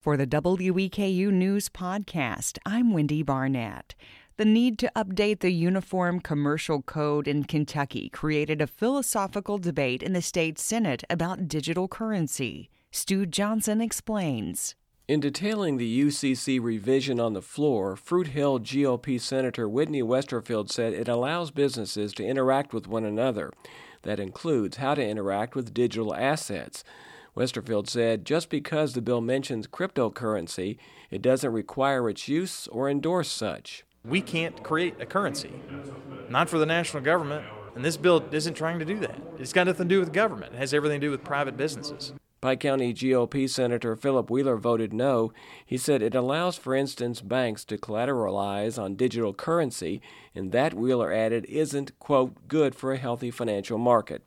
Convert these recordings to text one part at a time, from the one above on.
For the WEKU News Podcast, I'm Wendy Barnett. The need to update the Uniform Commercial Code in Kentucky created a philosophical debate in the state Senate about digital currency. Stu Johnson explains. In detailing the UCC revision on the floor, Fruit Hill GOP Senator Whitney Westerfield said it allows businesses to interact with one another. That includes how to interact with digital assets. Westerfield said just because the bill mentions cryptocurrency, it doesn't require its use or endorse such. We can't create a currency, not for the national government, and this bill isn't trying to do that. It's got nothing to do with government, it has everything to do with private businesses. Pike County GOP Senator Phillip Wheeler voted no. He said it allows, for instance, banks to collateralize on digital currency, and that, Wheeler added, isn't, quote, good for a healthy financial market.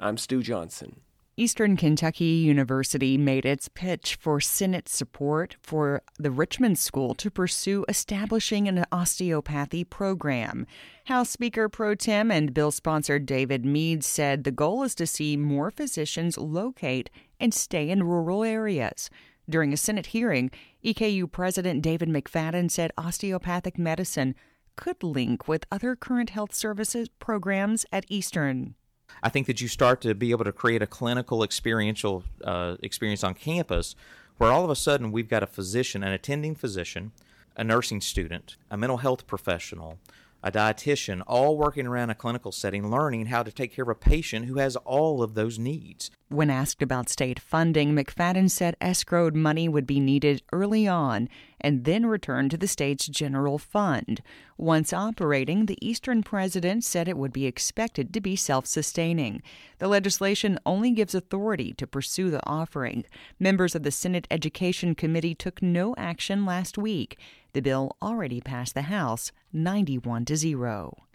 I'm Stu Johnson. Eastern Kentucky University made its pitch for Senate support for the Richmond School to pursue establishing an osteopathy program. House Speaker Pro Tem and bill sponsor David Meade said the goal is to see more physicians locate and stay in rural areas. During a Senate hearing, EKU President David McFadden said osteopathic medicine could link with other current health services programs at Eastern. I think that you start to be able to create a clinical experiential uh, experience on campus where all of a sudden we've got a physician, an attending physician, a nursing student, a mental health professional, a dietitian, all working around a clinical setting, learning how to take care of a patient who has all of those needs. When asked about state funding, McFadden said escrowed money would be needed early on and then returned to the state's general fund. Once operating, the Eastern president said it would be expected to be self sustaining. The legislation only gives authority to pursue the offering. Members of the Senate Education Committee took no action last week. The bill already passed the House 91 to 0.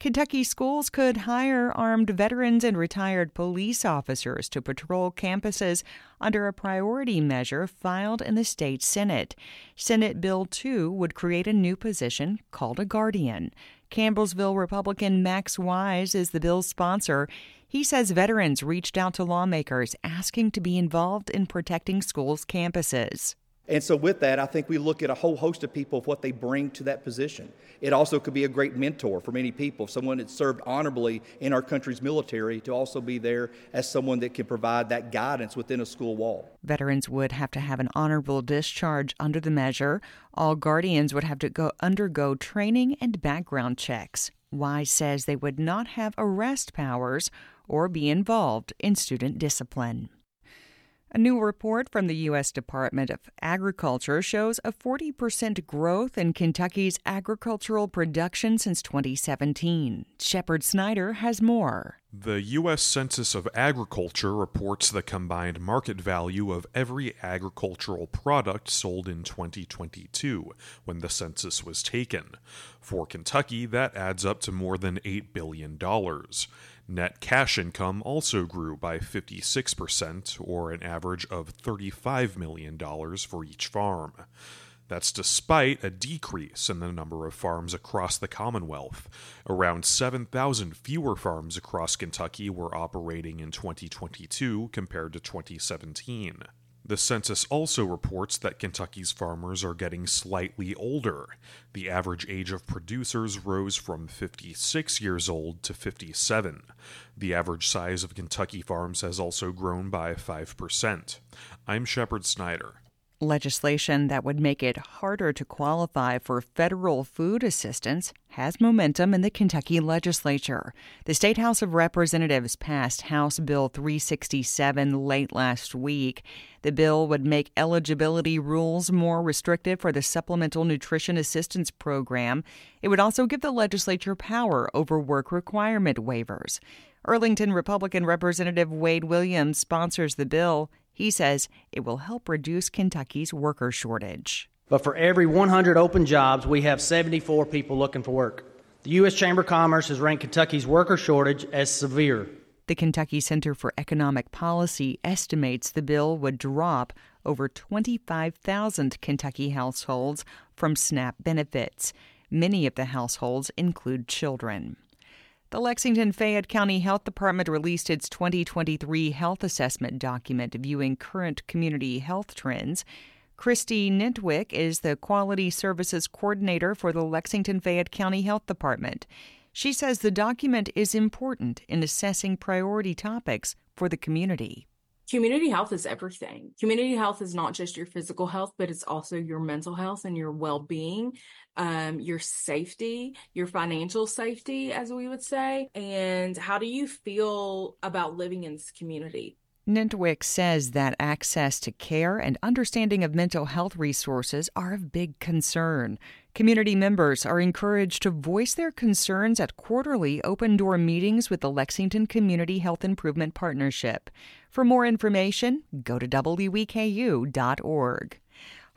Kentucky schools could hire armed veterans and retired police officers to patrol campuses under a priority measure filed in the state Senate. Senate Bill 2 would create a new position called a guardian. Campbellsville Republican Max Wise is the bill's sponsor. He says veterans reached out to lawmakers asking to be involved in protecting schools' campuses. And so, with that, I think we look at a whole host of people of what they bring to that position. It also could be a great mentor for many people, someone that served honorably in our country's military, to also be there as someone that can provide that guidance within a school wall. Veterans would have to have an honorable discharge under the measure. All guardians would have to go undergo training and background checks. Wise says they would not have arrest powers or be involved in student discipline. A new report from the U.S. Department of Agriculture shows a 40% growth in Kentucky's agricultural production since 2017. Shepherd Snyder has more. The U.S. Census of Agriculture reports the combined market value of every agricultural product sold in 2022 when the census was taken. For Kentucky, that adds up to more than $8 billion. Net cash income also grew by 56%, or an average of $35 million for each farm. That's despite a decrease in the number of farms across the Commonwealth. Around 7,000 fewer farms across Kentucky were operating in 2022 compared to 2017. The census also reports that Kentucky's farmers are getting slightly older. The average age of producers rose from 56 years old to 57. The average size of Kentucky farms has also grown by 5%. I'm Shepherd Snyder. Legislation that would make it harder to qualify for federal food assistance has momentum in the Kentucky legislature. The State House of Representatives passed House Bill 367 late last week. The bill would make eligibility rules more restrictive for the Supplemental Nutrition Assistance Program. It would also give the legislature power over work requirement waivers. Arlington Republican Representative Wade Williams sponsors the bill. He says it will help reduce Kentucky's worker shortage. But for every 100 open jobs, we have 74 people looking for work. The U.S. Chamber of Commerce has ranked Kentucky's worker shortage as severe. The Kentucky Center for Economic Policy estimates the bill would drop over 25,000 Kentucky households from SNAP benefits. Many of the households include children. The Lexington Fayette County Health Department released its 2023 health assessment document viewing current community health trends. Christy Nintwick is the Quality Services Coordinator for the Lexington Fayette County Health Department. She says the document is important in assessing priority topics for the community. Community health is everything. Community health is not just your physical health, but it's also your mental health and your well being, um, your safety, your financial safety, as we would say. And how do you feel about living in this community? Nintwick says that access to care and understanding of mental health resources are of big concern. Community members are encouraged to voice their concerns at quarterly open door meetings with the Lexington Community Health Improvement Partnership. For more information, go to weku.org.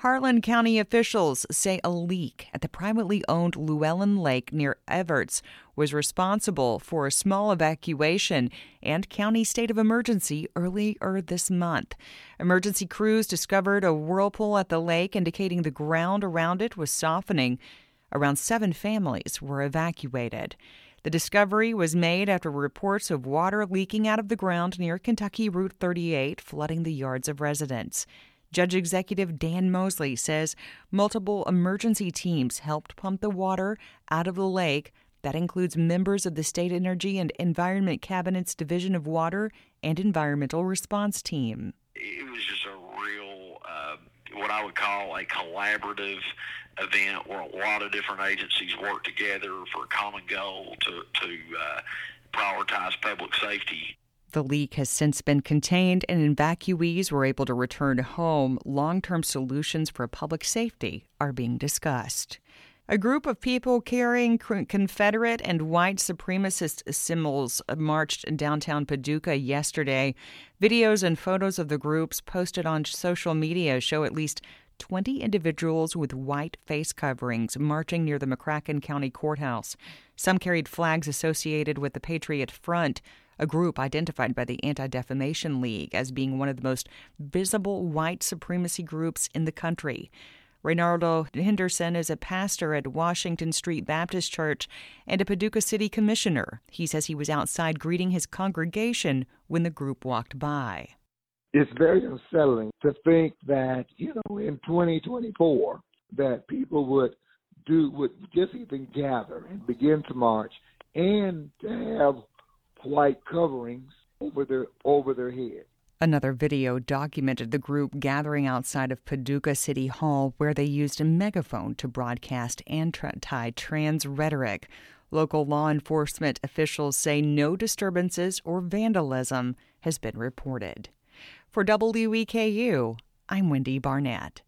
Harlan County officials say a leak at the privately owned Llewellyn Lake near Evarts was responsible for a small evacuation and county state of emergency earlier this month. Emergency crews discovered a whirlpool at the lake indicating the ground around it was softening. Around seven families were evacuated. The discovery was made after reports of water leaking out of the ground near Kentucky Route 38, flooding the yards of residents. Judge Executive Dan Mosley says multiple emergency teams helped pump the water out of the lake. That includes members of the State Energy and Environment Cabinet's Division of Water and Environmental Response Team. It was just a real, uh, what I would call a collaborative event where a lot of different agencies work together for a common goal to, to uh, prioritize public safety. The leak has since been contained and evacuees were able to return home. Long term solutions for public safety are being discussed. A group of people carrying Confederate and white supremacist symbols marched downtown Paducah yesterday. Videos and photos of the groups posted on social media show at least 20 individuals with white face coverings marching near the McCracken County Courthouse. Some carried flags associated with the Patriot Front, a group identified by the Anti Defamation League as being one of the most visible white supremacy groups in the country. Reynaldo Henderson is a pastor at Washington Street Baptist Church and a Paducah City Commissioner. He says he was outside greeting his congregation when the group walked by. It's very unsettling to think that, you know, in 2024, that people would do would just even gather and begin to march and to have white coverings over their over their head. Another video documented the group gathering outside of Paducah City Hall where they used a megaphone to broadcast anti trans rhetoric. Local law enforcement officials say no disturbances or vandalism has been reported. For WEKU, I'm Wendy Barnett.